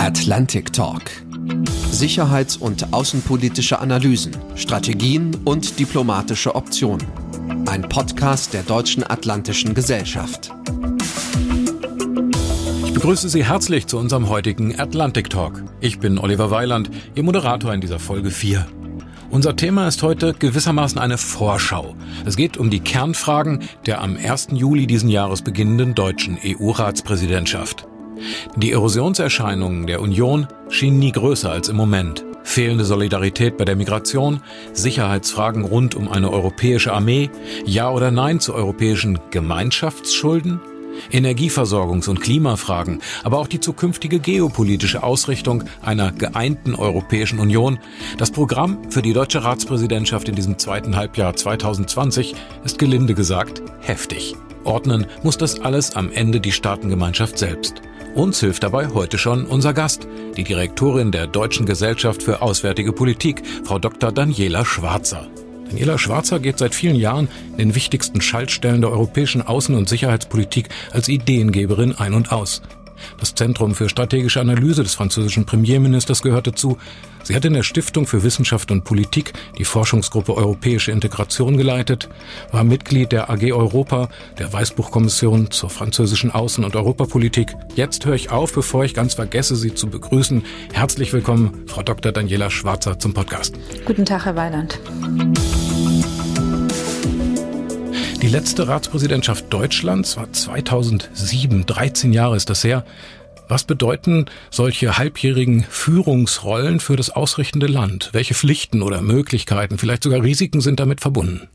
Atlantic Talk. Sicherheits- und außenpolitische Analysen, Strategien und diplomatische Optionen. Ein Podcast der Deutschen Atlantischen Gesellschaft. Ich begrüße Sie herzlich zu unserem heutigen Atlantic Talk. Ich bin Oliver Weiland, Ihr Moderator in dieser Folge 4. Unser Thema ist heute gewissermaßen eine Vorschau. Es geht um die Kernfragen der am 1. Juli diesen Jahres beginnenden deutschen EU-Ratspräsidentschaft. Die Erosionserscheinungen der Union schienen nie größer als im Moment. Fehlende Solidarität bei der Migration, Sicherheitsfragen rund um eine europäische Armee, Ja oder Nein zu europäischen Gemeinschaftsschulden, Energieversorgungs- und Klimafragen, aber auch die zukünftige geopolitische Ausrichtung einer geeinten Europäischen Union. Das Programm für die deutsche Ratspräsidentschaft in diesem zweiten Halbjahr 2020 ist gelinde gesagt heftig. Ordnen muss das alles am Ende die Staatengemeinschaft selbst. Uns hilft dabei heute schon unser Gast, die Direktorin der Deutschen Gesellschaft für Auswärtige Politik, Frau Dr. Daniela Schwarzer. Daniela Schwarzer geht seit vielen Jahren in den wichtigsten Schaltstellen der europäischen Außen- und Sicherheitspolitik als Ideengeberin ein und aus. Das Zentrum für strategische Analyse des französischen Premierministers gehört dazu. Sie hat in der Stiftung für Wissenschaft und Politik die Forschungsgruppe Europäische Integration geleitet, war Mitglied der AG Europa, der Weißbuchkommission zur französischen Außen- und Europapolitik. Jetzt höre ich auf, bevor ich ganz vergesse, Sie zu begrüßen. Herzlich willkommen, Frau Dr. Daniela Schwarzer zum Podcast. Guten Tag, Herr Weiland. Die letzte Ratspräsidentschaft Deutschlands war 2007, 13 Jahre ist das her. Was bedeuten solche halbjährigen Führungsrollen für das ausrichtende Land? Welche Pflichten oder Möglichkeiten, vielleicht sogar Risiken sind damit verbunden?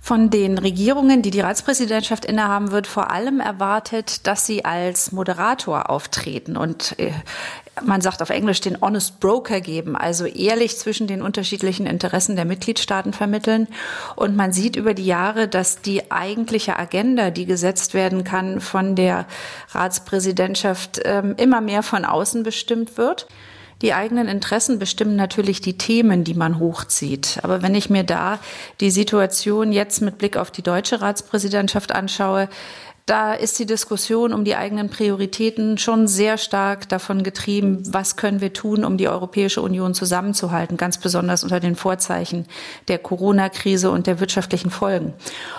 Von den Regierungen, die die Ratspräsidentschaft innehaben, wird vor allem erwartet, dass sie als Moderator auftreten und äh, man sagt auf Englisch den Honest Broker geben, also ehrlich zwischen den unterschiedlichen Interessen der Mitgliedstaaten vermitteln. Und man sieht über die Jahre, dass die eigentliche Agenda, die gesetzt werden kann von der Ratspräsidentschaft, ähm, immer mehr von außen bestimmt wird. Die eigenen Interessen bestimmen natürlich die Themen, die man hochzieht. Aber wenn ich mir da die Situation jetzt mit Blick auf die deutsche Ratspräsidentschaft anschaue, da ist die Diskussion um die eigenen Prioritäten schon sehr stark davon getrieben, was können wir tun, um die Europäische Union zusammenzuhalten, ganz besonders unter den Vorzeichen der Corona-Krise und der wirtschaftlichen Folgen.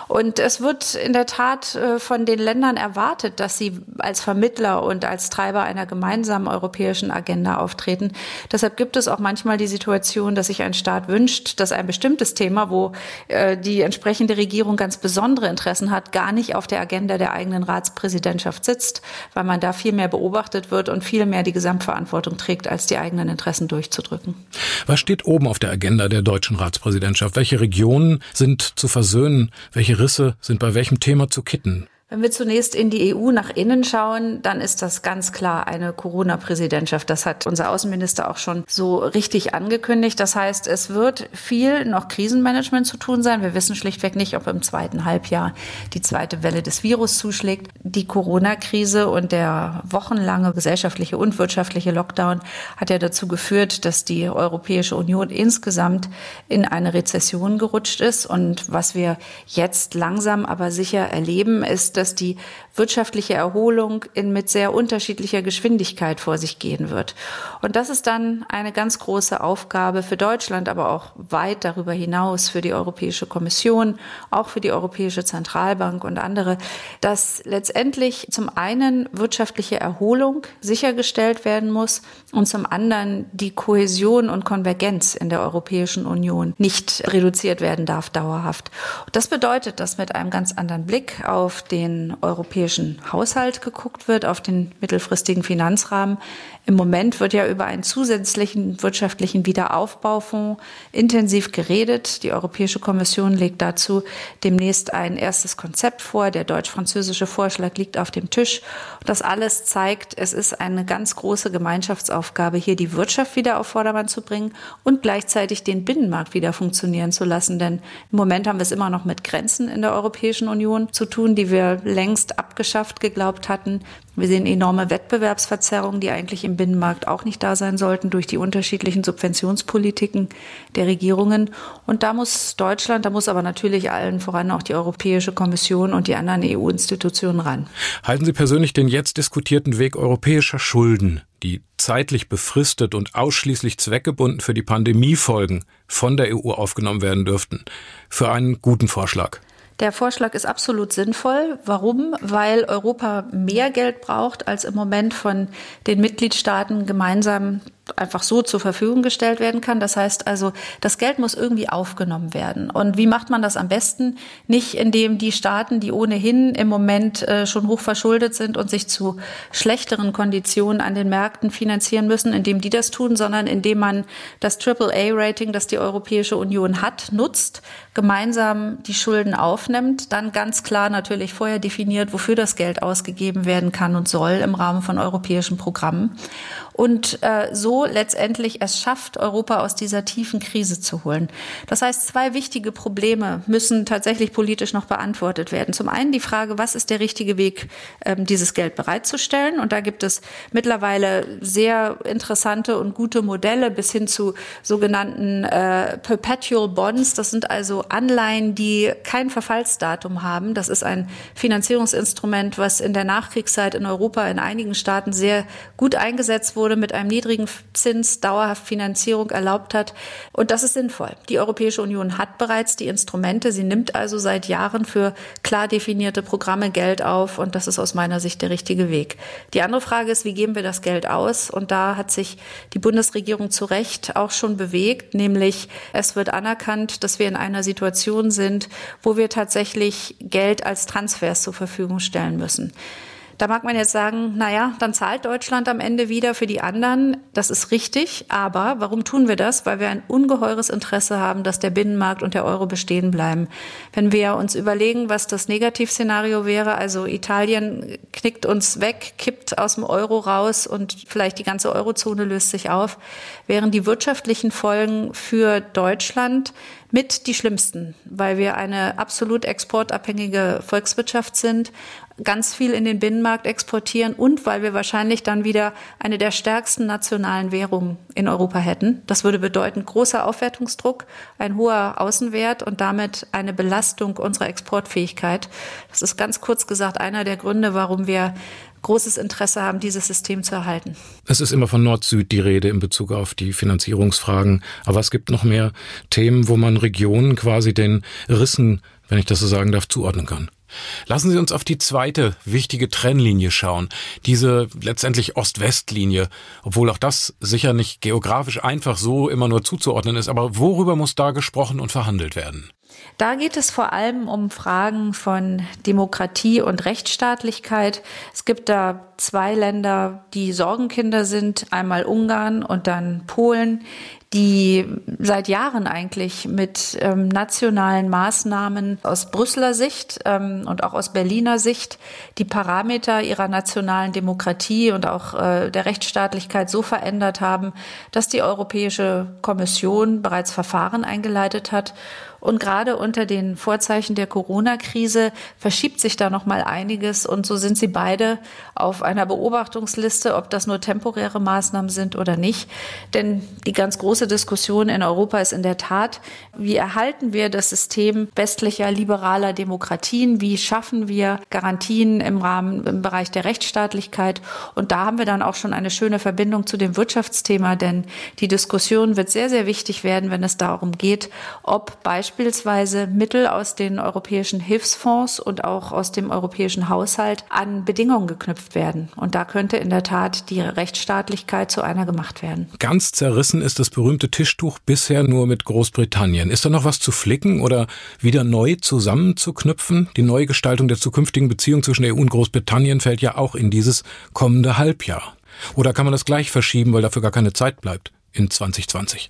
Und es wird in der Tat äh, von den Ländern erwartet, dass sie als Vermittler und als Treiber einer gemeinsamen europäischen Agenda auftreten. Deshalb gibt es auch manchmal die Situation, dass sich ein Staat wünscht, dass ein bestimmtes Thema, wo äh, die entsprechende Regierung ganz besondere Interessen hat, gar nicht auf der Agenda der eigenen Ratspräsidentschaft sitzt, weil man da viel mehr beobachtet wird und viel mehr die Gesamtverantwortung trägt, als die eigenen Interessen durchzudrücken. Was steht oben auf der Agenda der deutschen Ratspräsidentschaft? Welche Regionen sind zu versöhnen? Welche Risse sind bei welchem Thema zu kitten? Wenn wir zunächst in die EU nach innen schauen, dann ist das ganz klar eine Corona-Präsidentschaft. Das hat unser Außenminister auch schon so richtig angekündigt. Das heißt, es wird viel noch Krisenmanagement zu tun sein. Wir wissen schlichtweg nicht, ob im zweiten Halbjahr die zweite Welle des Virus zuschlägt. Die Corona-Krise und der wochenlange gesellschaftliche und wirtschaftliche Lockdown hat ja dazu geführt, dass die Europäische Union insgesamt in eine Rezession gerutscht ist. Und was wir jetzt langsam aber sicher erleben, ist, dass die wirtschaftliche Erholung in mit sehr unterschiedlicher Geschwindigkeit vor sich gehen wird. Und das ist dann eine ganz große Aufgabe für Deutschland, aber auch weit darüber hinaus für die Europäische Kommission, auch für die Europäische Zentralbank und andere, dass letztendlich zum einen wirtschaftliche Erholung sichergestellt werden muss und zum anderen die Kohäsion und Konvergenz in der Europäischen Union nicht reduziert werden darf dauerhaft. Das bedeutet, dass mit einem ganz anderen Blick auf den den europäischen Haushalt geguckt wird, auf den mittelfristigen Finanzrahmen. Im Moment wird ja über einen zusätzlichen wirtschaftlichen Wiederaufbaufonds intensiv geredet. Die Europäische Kommission legt dazu demnächst ein erstes Konzept vor. Der deutsch-französische Vorschlag liegt auf dem Tisch. Das alles zeigt, es ist eine ganz große Gemeinschaftsaufgabe, hier die Wirtschaft wieder auf Vordermann zu bringen und gleichzeitig den Binnenmarkt wieder funktionieren zu lassen. Denn im Moment haben wir es immer noch mit Grenzen in der Europäischen Union zu tun, die wir längst abgeschafft geglaubt hatten. Wir sehen enorme Wettbewerbsverzerrungen, die eigentlich im Binnenmarkt auch nicht da sein sollten durch die unterschiedlichen Subventionspolitiken der Regierungen. Und da muss Deutschland, da muss aber natürlich allen voran auch die Europäische Kommission und die anderen EU-Institutionen ran. Halten Sie persönlich den jetzt diskutierten Weg europäischer Schulden die zeitlich befristet und ausschließlich zweckgebunden für die Pandemiefolgen von der EU aufgenommen werden dürften, für einen guten Vorschlag. Der Vorschlag ist absolut sinnvoll. Warum? Weil Europa mehr Geld braucht, als im Moment von den Mitgliedstaaten gemeinsam einfach so zur Verfügung gestellt werden kann. Das heißt also, das Geld muss irgendwie aufgenommen werden. Und wie macht man das am besten? Nicht indem die Staaten, die ohnehin im Moment äh, schon hoch verschuldet sind und sich zu schlechteren Konditionen an den Märkten finanzieren müssen, indem die das tun, sondern indem man das AAA-Rating, das die Europäische Union hat, nutzt, gemeinsam die Schulden aufnimmt, dann ganz klar natürlich vorher definiert, wofür das Geld ausgegeben werden kann und soll im Rahmen von europäischen Programmen und äh, so letztendlich es schafft, Europa aus dieser tiefen Krise zu holen. Das heißt, zwei wichtige Probleme müssen tatsächlich politisch noch beantwortet werden. Zum einen die Frage, was ist der richtige Weg, ähm, dieses Geld bereitzustellen? Und da gibt es mittlerweile sehr interessante und gute Modelle bis hin zu sogenannten äh, Perpetual Bonds. Das sind also Anleihen, die kein Verfallsdatum haben. Das ist ein Finanzierungsinstrument, was in der Nachkriegszeit in Europa in einigen Staaten sehr gut eingesetzt wurde wurde, mit einem niedrigen Zins dauerhaft Finanzierung erlaubt hat. Und das ist sinnvoll. Die Europäische Union hat bereits die Instrumente. Sie nimmt also seit Jahren für klar definierte Programme Geld auf. Und das ist aus meiner Sicht der richtige Weg. Die andere Frage ist, wie geben wir das Geld aus? Und da hat sich die Bundesregierung zu Recht auch schon bewegt, nämlich es wird anerkannt, dass wir in einer Situation sind, wo wir tatsächlich Geld als Transfers zur Verfügung stellen müssen. Da mag man jetzt sagen, naja, dann zahlt Deutschland am Ende wieder für die anderen. Das ist richtig. Aber warum tun wir das? Weil wir ein ungeheures Interesse haben, dass der Binnenmarkt und der Euro bestehen bleiben. Wenn wir uns überlegen, was das Negativszenario wäre, also Italien knickt uns weg, kippt aus dem Euro raus und vielleicht die ganze Eurozone löst sich auf, wären die wirtschaftlichen Folgen für Deutschland mit die schlimmsten, weil wir eine absolut exportabhängige Volkswirtschaft sind, ganz viel in den Binnenmarkt exportieren und weil wir wahrscheinlich dann wieder eine der stärksten nationalen Währungen in Europa hätten. Das würde bedeuten großer Aufwertungsdruck, ein hoher Außenwert und damit eine Belastung unserer Exportfähigkeit. Das ist ganz kurz gesagt einer der Gründe, warum wir großes Interesse haben, dieses System zu erhalten. Es ist immer von Nord-Süd die Rede in Bezug auf die Finanzierungsfragen. Aber es gibt noch mehr Themen, wo man Regionen quasi den Rissen, wenn ich das so sagen darf, zuordnen kann. Lassen Sie uns auf die zweite wichtige Trennlinie schauen, diese letztendlich Ost-West-Linie, obwohl auch das sicher nicht geografisch einfach so immer nur zuzuordnen ist, aber worüber muss da gesprochen und verhandelt werden? Da geht es vor allem um Fragen von Demokratie und Rechtsstaatlichkeit. Es gibt da zwei Länder, die Sorgenkinder sind, einmal Ungarn und dann Polen, die seit Jahren eigentlich mit ähm, nationalen Maßnahmen aus Brüsseler Sicht ähm, und auch aus Berliner Sicht die Parameter ihrer nationalen Demokratie und auch äh, der Rechtsstaatlichkeit so verändert haben, dass die Europäische Kommission bereits Verfahren eingeleitet hat und gerade unter den Vorzeichen der Corona-Krise verschiebt sich da noch mal einiges. Und so sind sie beide auf einer Beobachtungsliste, ob das nur temporäre Maßnahmen sind oder nicht. Denn die ganz große Diskussion in Europa ist in der Tat, wie erhalten wir das System westlicher liberaler Demokratien? Wie schaffen wir Garantien im Rahmen, im Bereich der Rechtsstaatlichkeit? Und da haben wir dann auch schon eine schöne Verbindung zu dem Wirtschaftsthema, denn die Diskussion wird sehr, sehr wichtig werden, wenn es darum geht, ob beispielsweise beispielsweise Mittel aus den europäischen Hilfsfonds und auch aus dem europäischen Haushalt an Bedingungen geknüpft werden. Und da könnte in der Tat die Rechtsstaatlichkeit zu einer gemacht werden. Ganz zerrissen ist das berühmte Tischtuch bisher nur mit Großbritannien. Ist da noch was zu flicken oder wieder neu zusammenzuknüpfen? Die Neugestaltung der zukünftigen Beziehung zwischen EU und Großbritannien fällt ja auch in dieses kommende Halbjahr. Oder kann man das gleich verschieben, weil dafür gar keine Zeit bleibt in 2020?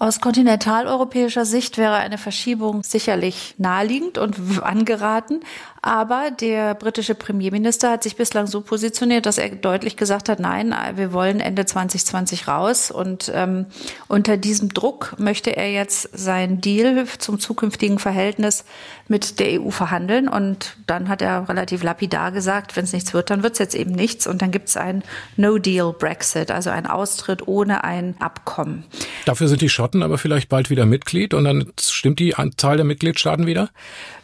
Aus kontinentaleuropäischer Sicht wäre eine Verschiebung sicherlich naheliegend und angeraten. Aber der britische Premierminister hat sich bislang so positioniert, dass er deutlich gesagt hat, nein, wir wollen Ende 2020 raus. Und ähm, unter diesem Druck möchte er jetzt sein Deal zum zukünftigen Verhältnis mit der EU verhandeln. Und dann hat er relativ lapidar gesagt, wenn es nichts wird, dann wird es jetzt eben nichts. Und dann gibt es ein No-Deal-Brexit, also ein Austritt ohne ein Abkommen. Dafür sind die Schotten aber vielleicht bald wieder Mitglied und dann stimmt die Zahl der Mitgliedstaaten wieder?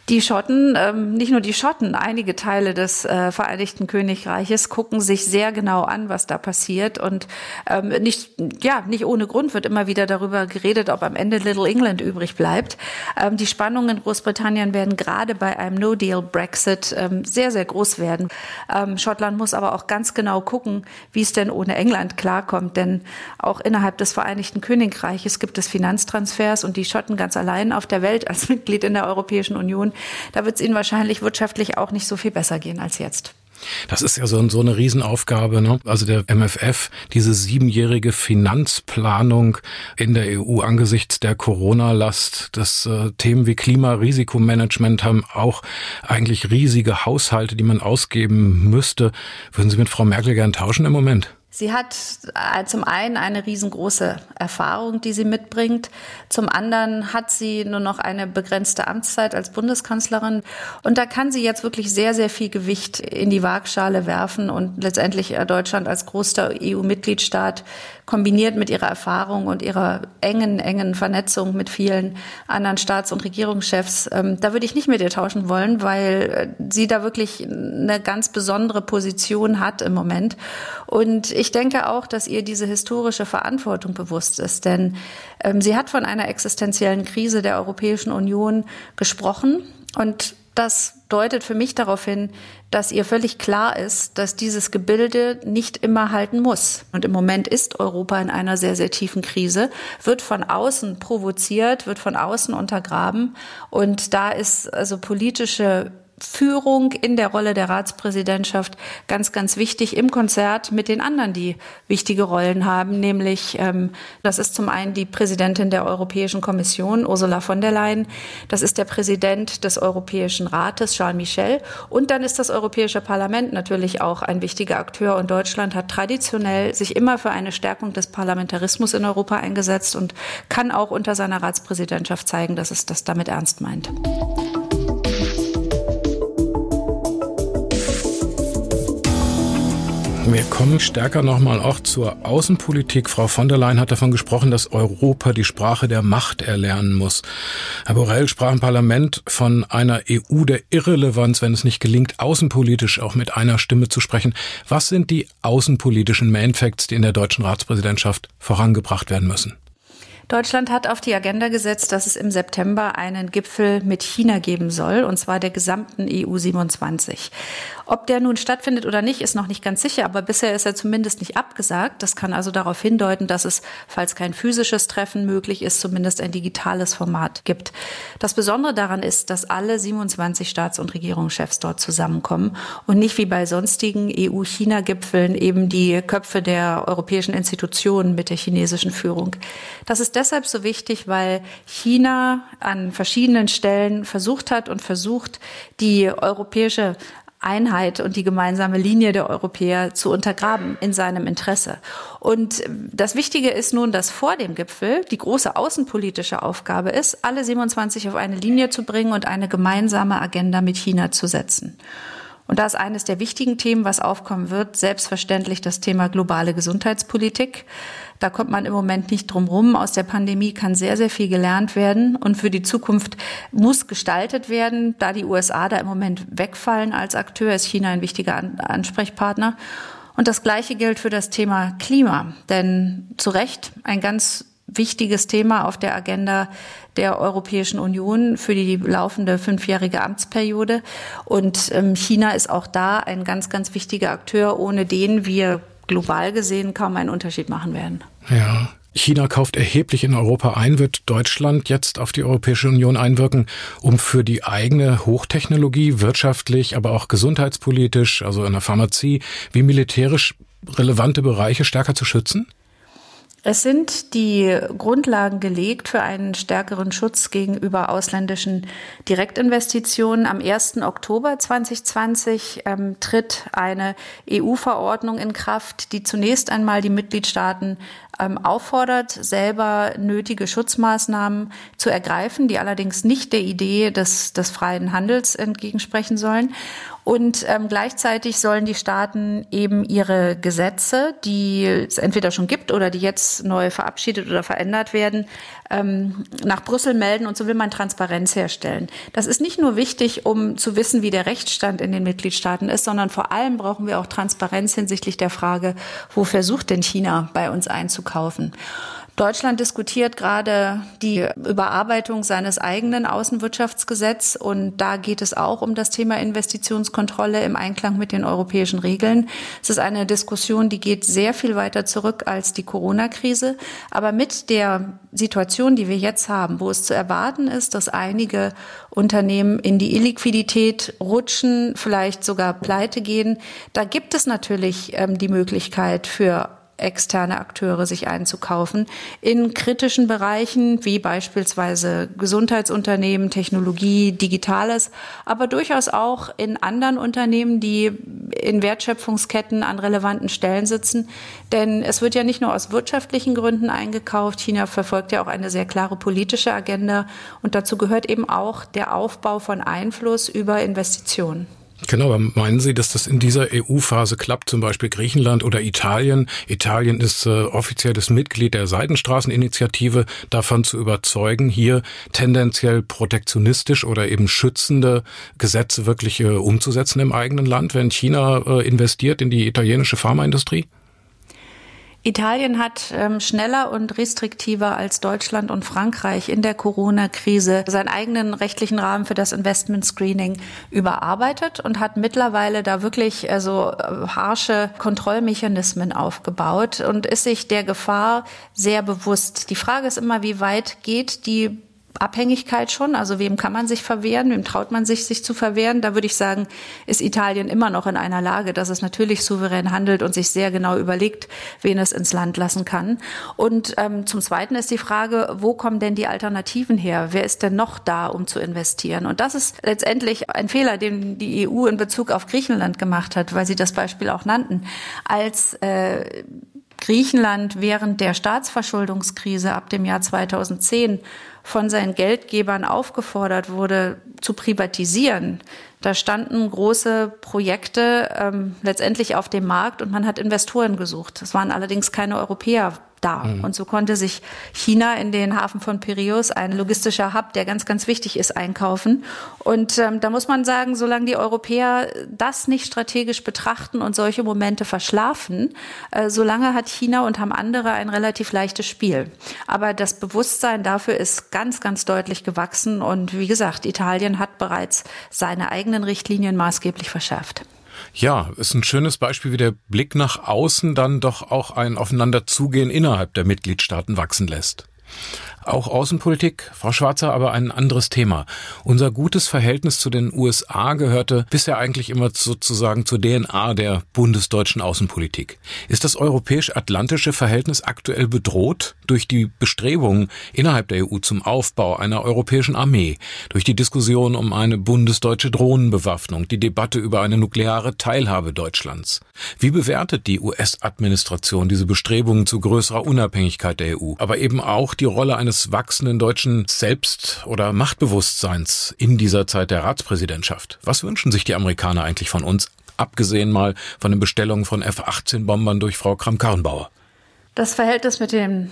Die Schotten, ähm, nicht nur die Schotten, einige Teile des äh, Vereinigten Königreiches gucken sich sehr genau an, was da passiert. Und ähm, nicht, ja, nicht ohne Grund wird immer wieder darüber geredet, ob am Ende Little England übrig bleibt. Ähm, die Spannungen in Großbritannien werden gerade bei einem No-Deal-Brexit ähm, sehr, sehr groß werden. Ähm, Schottland muss aber auch ganz genau gucken, wie es denn ohne England klarkommt. Denn auch innerhalb des Vereinigten Königreiches gibt es Finanztransfers und die Schotten ganz allein auf der Welt als Mitglied in der Europäischen Union da wird es ihnen wahrscheinlich wirtschaftlich auch nicht so viel besser gehen als jetzt. Das ist ja so, so eine Riesenaufgabe. Ne? Also der MFF, diese siebenjährige Finanzplanung in der EU angesichts der Corona-Last. Das äh, Themen wie Klimarisikomanagement haben auch eigentlich riesige Haushalte, die man ausgeben müsste. Würden Sie mit Frau Merkel gern tauschen im Moment? Sie hat äh, zum einen eine riesengroße Erfahrung, die sie mitbringt. Zum anderen hat sie nur noch eine begrenzte Amtszeit als Bundeskanzlerin. Und da kann sie jetzt wirklich sehr, sehr viel Gewicht in die Waagschale werfen und letztendlich äh, Deutschland als großer EU-Mitgliedstaat kombiniert mit ihrer Erfahrung und ihrer engen, engen Vernetzung mit vielen anderen Staats- und Regierungschefs, ähm, da würde ich nicht mit ihr tauschen wollen, weil äh, sie da wirklich eine ganz besondere Position hat im Moment. Und ich denke auch, dass ihr diese historische Verantwortung bewusst ist, denn ähm, sie hat von einer existenziellen Krise der Europäischen Union gesprochen und das deutet für mich darauf hin, dass ihr völlig klar ist, dass dieses Gebilde nicht immer halten muss. Und im Moment ist Europa in einer sehr, sehr tiefen Krise, wird von außen provoziert, wird von außen untergraben. Und da ist also politische Führung in der Rolle der Ratspräsidentschaft ganz, ganz wichtig im Konzert mit den anderen, die wichtige Rollen haben, nämlich ähm, das ist zum einen die Präsidentin der Europäischen Kommission, Ursula von der Leyen, das ist der Präsident des Europäischen Rates, Charles Michel, und dann ist das Europäische Parlament natürlich auch ein wichtiger Akteur und Deutschland hat traditionell sich immer für eine Stärkung des Parlamentarismus in Europa eingesetzt und kann auch unter seiner Ratspräsidentschaft zeigen, dass es das damit ernst meint. Wir kommen stärker nochmal auch zur Außenpolitik. Frau von der Leyen hat davon gesprochen, dass Europa die Sprache der Macht erlernen muss. Herr Borrell sprach im Parlament von einer EU der Irrelevanz, wenn es nicht gelingt, außenpolitisch auch mit einer Stimme zu sprechen. Was sind die außenpolitischen Mainfacts, die in der deutschen Ratspräsidentschaft vorangebracht werden müssen? Deutschland hat auf die Agenda gesetzt, dass es im September einen Gipfel mit China geben soll, und zwar der gesamten EU 27. Ob der nun stattfindet oder nicht, ist noch nicht ganz sicher, aber bisher ist er zumindest nicht abgesagt. Das kann also darauf hindeuten, dass es, falls kein physisches Treffen möglich ist, zumindest ein digitales Format gibt. Das Besondere daran ist, dass alle 27 Staats- und Regierungschefs dort zusammenkommen und nicht wie bei sonstigen EU-China-Gipfeln eben die Köpfe der europäischen Institutionen mit der chinesischen Führung. Das ist deshalb so wichtig, weil China an verschiedenen Stellen versucht hat und versucht, die europäische Einheit und die gemeinsame Linie der Europäer zu untergraben in seinem Interesse. Und das Wichtige ist nun, dass vor dem Gipfel die große außenpolitische Aufgabe ist, alle 27 auf eine Linie zu bringen und eine gemeinsame Agenda mit China zu setzen. Und da ist eines der wichtigen Themen, was aufkommen wird, selbstverständlich das Thema globale Gesundheitspolitik. Da kommt man im Moment nicht drum rum. Aus der Pandemie kann sehr, sehr viel gelernt werden und für die Zukunft muss gestaltet werden. Da die USA da im Moment wegfallen als Akteur, ist China ein wichtiger Ansprechpartner. Und das Gleiche gilt für das Thema Klima. Denn zu Recht ein ganz wichtiges Thema auf der Agenda der Europäischen Union für die laufende fünfjährige Amtsperiode. Und ähm, China ist auch da ein ganz, ganz wichtiger Akteur, ohne den wir global gesehen kaum einen Unterschied machen werden. Ja. China kauft erheblich in Europa ein. Wird Deutschland jetzt auf die Europäische Union einwirken, um für die eigene Hochtechnologie wirtschaftlich, aber auch gesundheitspolitisch, also in der Pharmazie, wie militärisch relevante Bereiche stärker zu schützen? Es sind die Grundlagen gelegt für einen stärkeren Schutz gegenüber ausländischen Direktinvestitionen. Am 1. Oktober 2020 ähm, tritt eine EU-Verordnung in Kraft, die zunächst einmal die Mitgliedstaaten ähm, auffordert, selber nötige Schutzmaßnahmen zu ergreifen, die allerdings nicht der Idee des, des freien Handels entgegensprechen sollen. Und ähm, gleichzeitig sollen die Staaten eben ihre Gesetze, die es entweder schon gibt oder die jetzt neu verabschiedet oder verändert werden, ähm, nach Brüssel melden und so will man Transparenz herstellen. Das ist nicht nur wichtig, um zu wissen, wie der Rechtsstand in den Mitgliedstaaten ist, sondern vor allem brauchen wir auch Transparenz hinsichtlich der Frage, wo versucht denn China bei uns einzukaufen. Deutschland diskutiert gerade die Überarbeitung seines eigenen Außenwirtschaftsgesetzes und da geht es auch um das Thema Investitionskontrolle im Einklang mit den europäischen Regeln. Es ist eine Diskussion, die geht sehr viel weiter zurück als die Corona-Krise, aber mit der Situation, die wir jetzt haben, wo es zu erwarten ist, dass einige Unternehmen in die Illiquidität rutschen, vielleicht sogar pleite gehen, da gibt es natürlich ähm, die Möglichkeit für externe Akteure sich einzukaufen in kritischen Bereichen wie beispielsweise Gesundheitsunternehmen, Technologie, Digitales, aber durchaus auch in anderen Unternehmen, die in Wertschöpfungsketten an relevanten Stellen sitzen. Denn es wird ja nicht nur aus wirtschaftlichen Gründen eingekauft. China verfolgt ja auch eine sehr klare politische Agenda und dazu gehört eben auch der Aufbau von Einfluss über Investitionen. Genau, aber meinen Sie, dass das in dieser EU-Phase klappt, zum Beispiel Griechenland oder Italien? Italien ist äh, offizielles Mitglied der Seidenstraßeninitiative, davon zu überzeugen, hier tendenziell protektionistisch oder eben schützende Gesetze wirklich äh, umzusetzen im eigenen Land, wenn China äh, investiert in die italienische Pharmaindustrie? Italien hat ähm, schneller und restriktiver als Deutschland und Frankreich in der Corona-Krise seinen eigenen rechtlichen Rahmen für das Investment Screening überarbeitet und hat mittlerweile da wirklich also harsche Kontrollmechanismen aufgebaut und ist sich der Gefahr sehr bewusst. Die Frage ist immer, wie weit geht die Abhängigkeit schon. Also wem kann man sich verwehren? Wem traut man sich, sich zu verwehren? Da würde ich sagen, ist Italien immer noch in einer Lage, dass es natürlich souverän handelt und sich sehr genau überlegt, wen es ins Land lassen kann. Und ähm, zum Zweiten ist die Frage, wo kommen denn die Alternativen her? Wer ist denn noch da, um zu investieren? Und das ist letztendlich ein Fehler, den die EU in Bezug auf Griechenland gemacht hat, weil Sie das Beispiel auch nannten. Als äh, Griechenland während der Staatsverschuldungskrise ab dem Jahr 2010 von seinen Geldgebern aufgefordert wurde, zu privatisieren. Da standen große Projekte ähm, letztendlich auf dem Markt und man hat Investoren gesucht. Es waren allerdings keine Europäer da. Mhm. Und so konnte sich China in den Hafen von Piraeus, ein logistischer Hub, der ganz, ganz wichtig ist, einkaufen. Und ähm, da muss man sagen, solange die Europäer das nicht strategisch betrachten und solche Momente verschlafen, äh, solange hat China und haben andere ein relativ leichtes Spiel. Aber das Bewusstsein dafür ist ganz, ganz deutlich gewachsen. Und wie gesagt, Italien hat bereits seine eigenen Richtlinien maßgeblich verschärft. Ja, ist ein schönes Beispiel, wie der Blick nach außen dann doch auch ein Aufeinanderzugehen innerhalb der Mitgliedstaaten wachsen lässt. Auch Außenpolitik, Frau Schwarzer, aber ein anderes Thema. Unser gutes Verhältnis zu den USA gehörte bisher eigentlich immer sozusagen zur DNA der bundesdeutschen Außenpolitik. Ist das europäisch-atlantische Verhältnis aktuell bedroht durch die Bestrebungen innerhalb der EU zum Aufbau einer europäischen Armee, durch die Diskussion um eine bundesdeutsche Drohnenbewaffnung, die Debatte über eine nukleare Teilhabe Deutschlands? Wie bewertet die US-Administration diese Bestrebungen zu größerer Unabhängigkeit der EU, aber eben auch die Rolle eines des wachsenden deutschen Selbst- oder Machtbewusstseins in dieser Zeit der Ratspräsidentschaft. Was wünschen sich die Amerikaner eigentlich von uns, abgesehen mal von den Bestellungen von F-18-Bombern durch Frau Kramp-Karrenbauer? Das Verhältnis mit den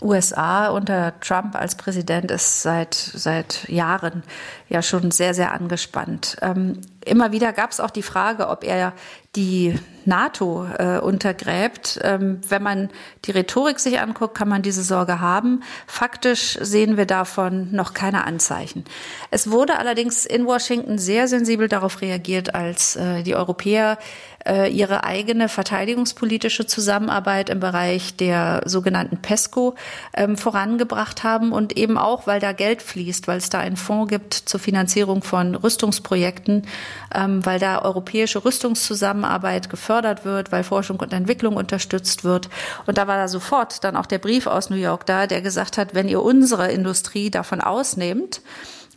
USA unter Trump als Präsident ist seit, seit Jahren ja schon sehr, sehr angespannt. Ähm, immer wieder gab es auch die Frage, ob er die NATO äh, untergräbt. Ähm, wenn man die Rhetorik sich anguckt, kann man diese Sorge haben. Faktisch sehen wir davon noch keine Anzeichen. Es wurde allerdings in Washington sehr sensibel darauf reagiert, als äh, die Europäer äh, ihre eigene verteidigungspolitische Zusammenarbeit im Bereich der sogenannten PESCO ähm, vorangebracht haben und eben auch, weil da Geld fließt, weil es da einen Fonds gibt zur Finanzierung von Rüstungsprojekten, ähm, weil da europäische Rüstungszusammenarbeit gefördert wird, weil Forschung und Entwicklung unterstützt wird. Und da war da sofort dann auch der Brief aus New York da, der gesagt hat, wenn ihr unsere Industrie davon ausnehmt,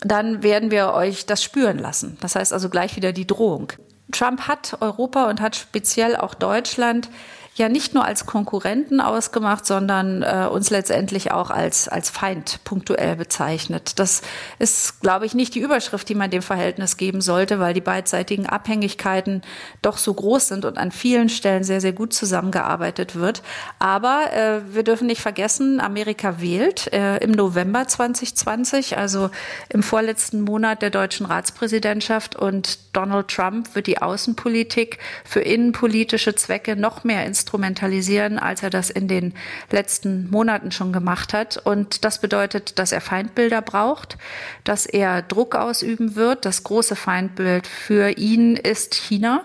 dann werden wir euch das spüren lassen. Das heißt also gleich wieder die Drohung. Trump hat Europa und hat speziell auch Deutschland ja nicht nur als Konkurrenten ausgemacht, sondern äh, uns letztendlich auch als, als Feind punktuell bezeichnet. Das ist, glaube ich, nicht die Überschrift, die man dem Verhältnis geben sollte, weil die beidseitigen Abhängigkeiten doch so groß sind und an vielen Stellen sehr, sehr gut zusammengearbeitet wird. Aber äh, wir dürfen nicht vergessen, Amerika wählt äh, im November 2020, also im vorletzten Monat der deutschen Ratspräsidentschaft und Donald Trump wird die Außenpolitik für innenpolitische Zwecke noch mehr instrumentalisieren, als er das in den letzten Monaten schon gemacht hat. Und das bedeutet, dass er Feindbilder braucht, dass er Druck ausüben wird. Das große Feindbild für ihn ist China.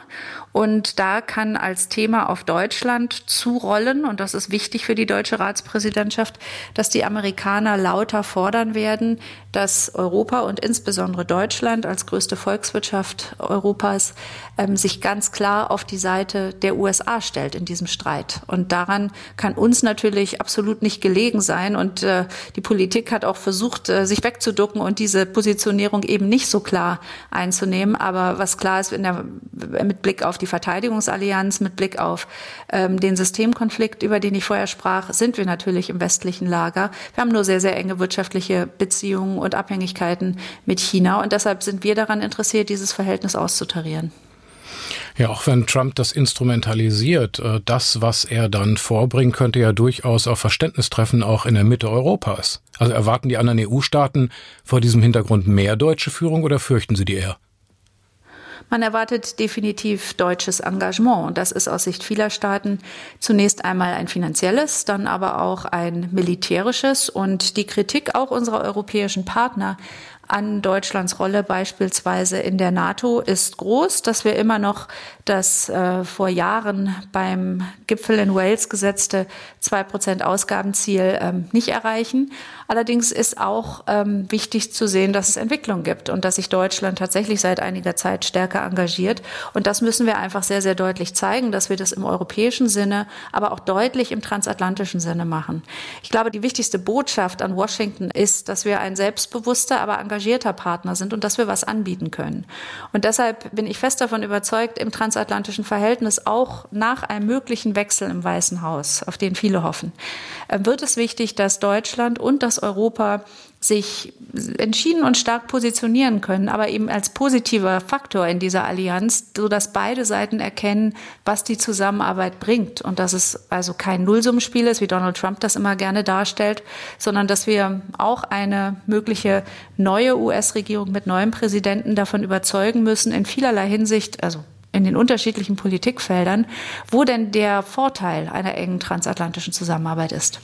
Und da kann als Thema auf Deutschland zurollen, und das ist wichtig für die deutsche Ratspräsidentschaft, dass die Amerikaner lauter fordern werden, dass Europa und insbesondere Deutschland als größte Volkswirtschaft Europas ähm, sich ganz klar auf die Seite der USA stellt in diesem Streit. Und daran kann uns natürlich absolut nicht gelegen sein. Und äh, die Politik hat auch versucht, äh, sich wegzuducken und diese Positionierung eben nicht so klar einzunehmen. Aber was klar ist, der, mit Blick auf die die Verteidigungsallianz mit Blick auf ähm, den Systemkonflikt, über den ich vorher sprach, sind wir natürlich im westlichen Lager. Wir haben nur sehr, sehr enge wirtschaftliche Beziehungen und Abhängigkeiten mit China. Und deshalb sind wir daran interessiert, dieses Verhältnis auszutarieren. Ja, auch wenn Trump das instrumentalisiert, äh, das, was er dann vorbringt, könnte ja durchaus auf Verständnis treffen, auch in der Mitte Europas. Also erwarten die anderen EU-Staaten vor diesem Hintergrund mehr deutsche Führung oder fürchten sie die eher? Man erwartet definitiv deutsches Engagement. Und das ist aus Sicht vieler Staaten zunächst einmal ein finanzielles, dann aber auch ein militärisches. Und die Kritik auch unserer europäischen Partner an Deutschlands Rolle beispielsweise in der NATO ist groß, dass wir immer noch das äh, vor Jahren beim Gipfel in Wales gesetzte zwei Prozent Ausgabenziel ähm, nicht erreichen. Allerdings ist auch ähm, wichtig zu sehen, dass es Entwicklung gibt und dass sich Deutschland tatsächlich seit einiger Zeit stärker engagiert. Und das müssen wir einfach sehr, sehr deutlich zeigen, dass wir das im europäischen Sinne, aber auch deutlich im transatlantischen Sinne machen. Ich glaube, die wichtigste Botschaft an Washington ist, dass wir ein selbstbewusster, aber engagierter Partner sind und dass wir was anbieten können. Und deshalb bin ich fest davon überzeugt, im transatlantischen Verhältnis auch nach einem möglichen Wechsel im Weißen Haus, auf den viele hoffen, äh, wird es wichtig, dass Deutschland und das Europa sich entschieden und stark positionieren können, aber eben als positiver Faktor in dieser Allianz, so dass beide Seiten erkennen, was die Zusammenarbeit bringt und dass es also kein Nullsummenspiel ist, wie Donald Trump das immer gerne darstellt, sondern dass wir auch eine mögliche neue US-Regierung mit neuem Präsidenten davon überzeugen müssen, in vielerlei Hinsicht, also in den unterschiedlichen Politikfeldern, wo denn der Vorteil einer engen transatlantischen Zusammenarbeit ist.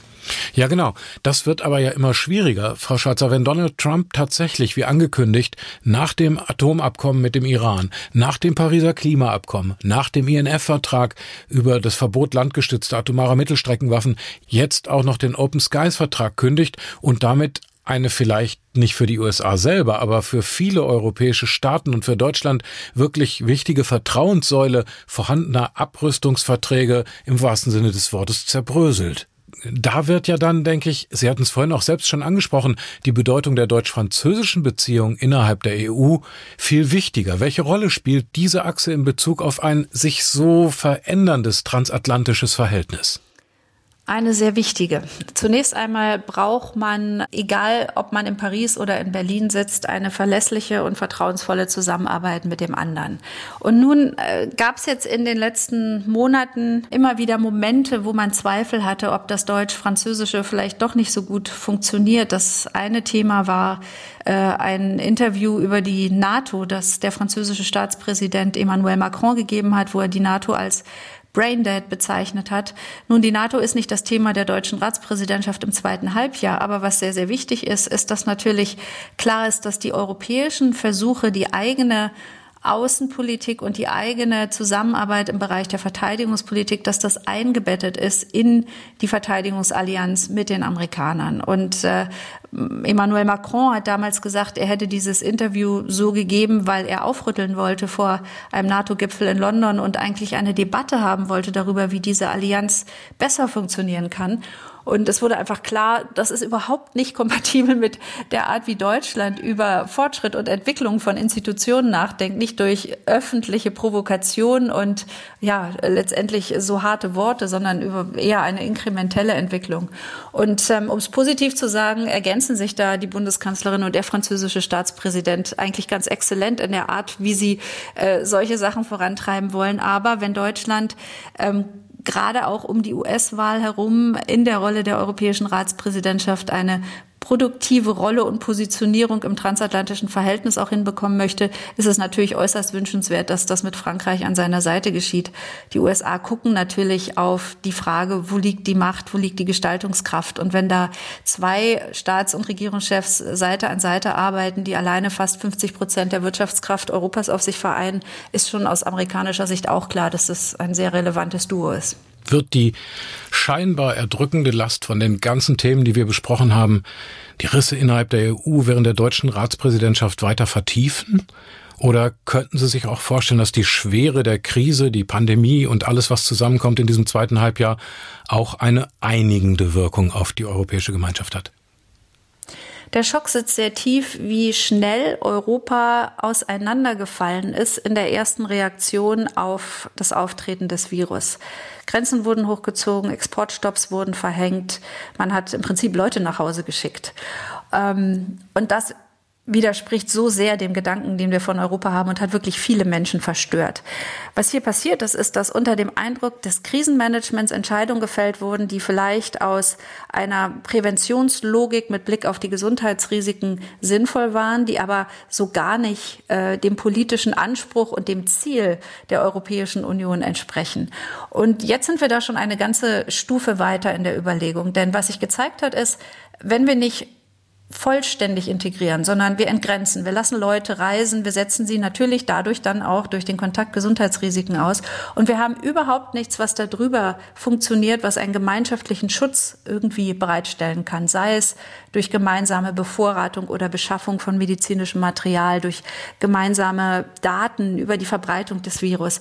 Ja, genau. Das wird aber ja immer schwieriger, Frau Schatzer. Wenn Donald Trump tatsächlich, wie angekündigt, nach dem Atomabkommen mit dem Iran, nach dem Pariser Klimaabkommen, nach dem INF-Vertrag über das Verbot landgestützter atomarer Mittelstreckenwaffen jetzt auch noch den Open Skies-Vertrag kündigt und damit eine vielleicht nicht für die USA selber, aber für viele europäische Staaten und für Deutschland wirklich wichtige Vertrauenssäule vorhandener Abrüstungsverträge im wahrsten Sinne des Wortes zerbröselt da wird ja dann, denke ich, Sie hatten es vorhin auch selbst schon angesprochen, die Bedeutung der deutsch-französischen Beziehung innerhalb der EU viel wichtiger. Welche Rolle spielt diese Achse in Bezug auf ein sich so veränderndes transatlantisches Verhältnis? Eine sehr wichtige. Zunächst einmal braucht man, egal ob man in Paris oder in Berlin sitzt, eine verlässliche und vertrauensvolle Zusammenarbeit mit dem anderen. Und nun äh, gab es jetzt in den letzten Monaten immer wieder Momente, wo man Zweifel hatte, ob das Deutsch-Französische vielleicht doch nicht so gut funktioniert. Das eine Thema war äh, ein Interview über die NATO, das der französische Staatspräsident Emmanuel Macron gegeben hat, wo er die NATO als Braindead bezeichnet hat. Nun, die NATO ist nicht das Thema der deutschen Ratspräsidentschaft im zweiten Halbjahr, aber was sehr, sehr wichtig ist, ist, dass natürlich klar ist, dass die europäischen Versuche, die eigene Außenpolitik und die eigene Zusammenarbeit im Bereich der Verteidigungspolitik, dass das eingebettet ist in die Verteidigungsallianz mit den Amerikanern. Und äh, Emmanuel Macron hat damals gesagt, er hätte dieses Interview so gegeben, weil er aufrütteln wollte vor einem NATO-Gipfel in London und eigentlich eine Debatte haben wollte darüber, wie diese Allianz besser funktionieren kann. Und es wurde einfach klar, das ist überhaupt nicht kompatibel mit der Art, wie Deutschland über Fortschritt und Entwicklung von Institutionen nachdenkt, nicht durch öffentliche Provokation und ja, letztendlich so harte Worte, sondern über eher eine inkrementelle Entwicklung. Und ähm, um es positiv zu sagen, ergänzen sich da die Bundeskanzlerin und der französische Staatspräsident eigentlich ganz exzellent in der Art, wie sie äh, solche Sachen vorantreiben wollen. Aber wenn Deutschland ähm, gerade auch um die US-Wahl herum in der Rolle der europäischen Ratspräsidentschaft eine produktive Rolle und Positionierung im transatlantischen Verhältnis auch hinbekommen möchte, ist es natürlich äußerst wünschenswert, dass das mit Frankreich an seiner Seite geschieht. Die USA gucken natürlich auf die Frage, wo liegt die Macht, wo liegt die Gestaltungskraft. Und wenn da zwei Staats- und Regierungschefs Seite an Seite arbeiten, die alleine fast 50 Prozent der Wirtschaftskraft Europas auf sich vereinen, ist schon aus amerikanischer Sicht auch klar, dass das ein sehr relevantes Duo ist wird die scheinbar erdrückende Last von den ganzen Themen, die wir besprochen haben, die Risse innerhalb der EU während der deutschen Ratspräsidentschaft weiter vertiefen? Oder könnten Sie sich auch vorstellen, dass die Schwere der Krise, die Pandemie und alles, was zusammenkommt in diesem zweiten Halbjahr, auch eine einigende Wirkung auf die europäische Gemeinschaft hat? Der Schock sitzt sehr tief, wie schnell Europa auseinandergefallen ist in der ersten Reaktion auf das Auftreten des Virus. Grenzen wurden hochgezogen, Exportstopps wurden verhängt, man hat im Prinzip Leute nach Hause geschickt. Ähm, und das widerspricht so sehr dem Gedanken, den wir von Europa haben und hat wirklich viele Menschen verstört. Was hier passiert ist, ist, dass unter dem Eindruck des Krisenmanagements Entscheidungen gefällt wurden, die vielleicht aus einer Präventionslogik mit Blick auf die Gesundheitsrisiken sinnvoll waren, die aber so gar nicht äh, dem politischen Anspruch und dem Ziel der Europäischen Union entsprechen. Und jetzt sind wir da schon eine ganze Stufe weiter in der Überlegung. Denn was sich gezeigt hat, ist, wenn wir nicht vollständig integrieren, sondern wir entgrenzen. Wir lassen Leute reisen, wir setzen sie natürlich dadurch dann auch durch den Kontakt Gesundheitsrisiken aus. Und wir haben überhaupt nichts, was darüber funktioniert, was einen gemeinschaftlichen Schutz irgendwie bereitstellen kann. Sei es durch gemeinsame Bevorratung oder Beschaffung von medizinischem Material, durch gemeinsame Daten über die Verbreitung des Virus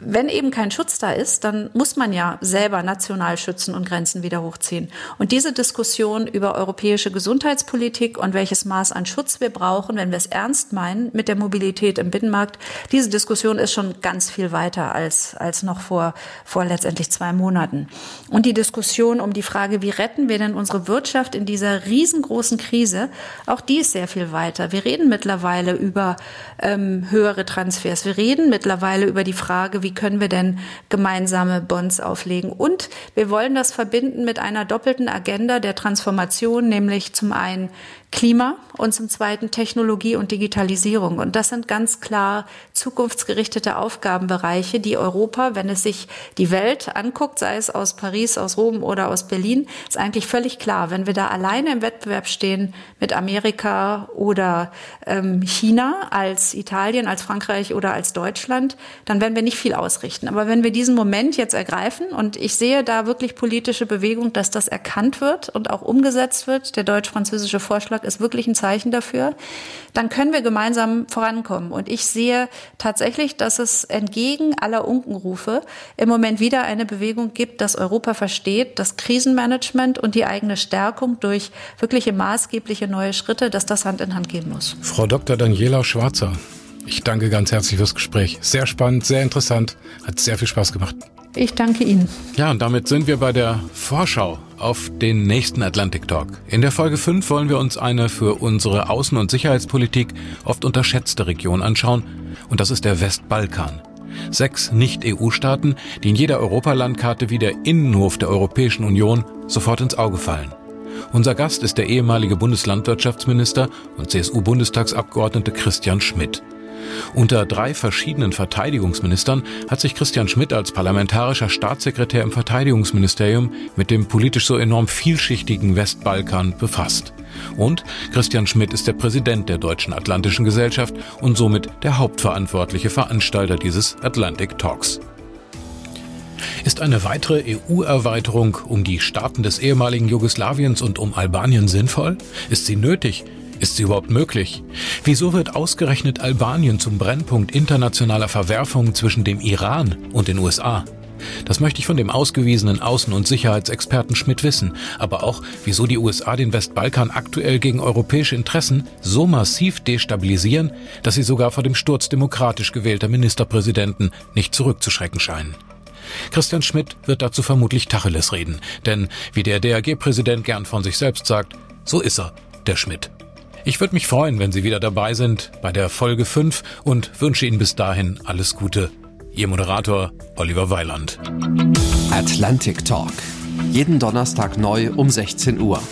wenn eben kein Schutz da ist, dann muss man ja selber national schützen und Grenzen wieder hochziehen. Und diese Diskussion über europäische Gesundheitspolitik und welches Maß an Schutz wir brauchen, wenn wir es ernst meinen mit der Mobilität im Binnenmarkt, diese Diskussion ist schon ganz viel weiter als, als noch vor, vor letztendlich zwei Monaten. Und die Diskussion um die Frage, wie retten wir denn unsere Wirtschaft in dieser riesengroßen Krise, auch die ist sehr viel weiter. Wir reden mittlerweile über ähm, höhere Transfers. Wir reden mittlerweile über die Frage, wie wie können wir denn gemeinsame Bonds auflegen. Und wir wollen das verbinden mit einer doppelten Agenda der Transformation, nämlich zum einen Klima und zum Zweiten Technologie und Digitalisierung. Und das sind ganz klar zukunftsgerichtete Aufgabenbereiche, die Europa, wenn es sich die Welt anguckt, sei es aus Paris, aus Rom oder aus Berlin, ist eigentlich völlig klar. Wenn wir da alleine im Wettbewerb stehen mit Amerika oder ähm, China als Italien, als Frankreich oder als Deutschland, dann werden wir nicht viel ausrichten. Aber wenn wir diesen Moment jetzt ergreifen und ich sehe da wirklich politische Bewegung, dass das erkannt wird und auch umgesetzt wird, der deutsch-französische Vorschlag Vorschlag ist wirklich ein Zeichen dafür, dann können wir gemeinsam vorankommen. Und ich sehe tatsächlich, dass es entgegen aller Unkenrufe im Moment wieder eine Bewegung gibt, dass Europa versteht, dass Krisenmanagement und die eigene Stärkung durch wirkliche maßgebliche neue Schritte, dass das Hand in Hand gehen muss. Frau Dr. Daniela Schwarzer, ich danke ganz herzlich fürs Gespräch. Sehr spannend, sehr interessant, hat sehr viel Spaß gemacht. Ich danke Ihnen. Ja, und damit sind wir bei der Vorschau auf den nächsten Atlantic Talk. In der Folge 5 wollen wir uns eine für unsere Außen- und Sicherheitspolitik oft unterschätzte Region anschauen, und das ist der Westbalkan. Sechs Nicht-EU-Staaten, die in jeder Europalandkarte wie der Innenhof der Europäischen Union sofort ins Auge fallen. Unser Gast ist der ehemalige Bundeslandwirtschaftsminister und CSU-Bundestagsabgeordnete Christian Schmidt. Unter drei verschiedenen Verteidigungsministern hat sich Christian Schmidt als parlamentarischer Staatssekretär im Verteidigungsministerium mit dem politisch so enorm vielschichtigen Westbalkan befasst. Und Christian Schmidt ist der Präsident der Deutschen Atlantischen Gesellschaft und somit der hauptverantwortliche Veranstalter dieses Atlantic Talks. Ist eine weitere EU-Erweiterung um die Staaten des ehemaligen Jugoslawiens und um Albanien sinnvoll? Ist sie nötig? Ist sie überhaupt möglich? Wieso wird ausgerechnet Albanien zum Brennpunkt internationaler Verwerfungen zwischen dem Iran und den USA? Das möchte ich von dem ausgewiesenen Außen- und Sicherheitsexperten Schmidt wissen, aber auch, wieso die USA den Westbalkan aktuell gegen europäische Interessen so massiv destabilisieren, dass sie sogar vor dem Sturz demokratisch gewählter Ministerpräsidenten nicht zurückzuschrecken scheinen. Christian Schmidt wird dazu vermutlich Tacheles reden, denn wie der DRG-Präsident gern von sich selbst sagt, so ist er, der Schmidt. Ich würde mich freuen, wenn Sie wieder dabei sind bei der Folge 5 und wünsche Ihnen bis dahin alles Gute. Ihr Moderator Oliver Weiland. Atlantic Talk. Jeden Donnerstag neu um 16 Uhr.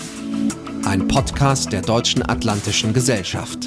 Ein Podcast der Deutschen Atlantischen Gesellschaft.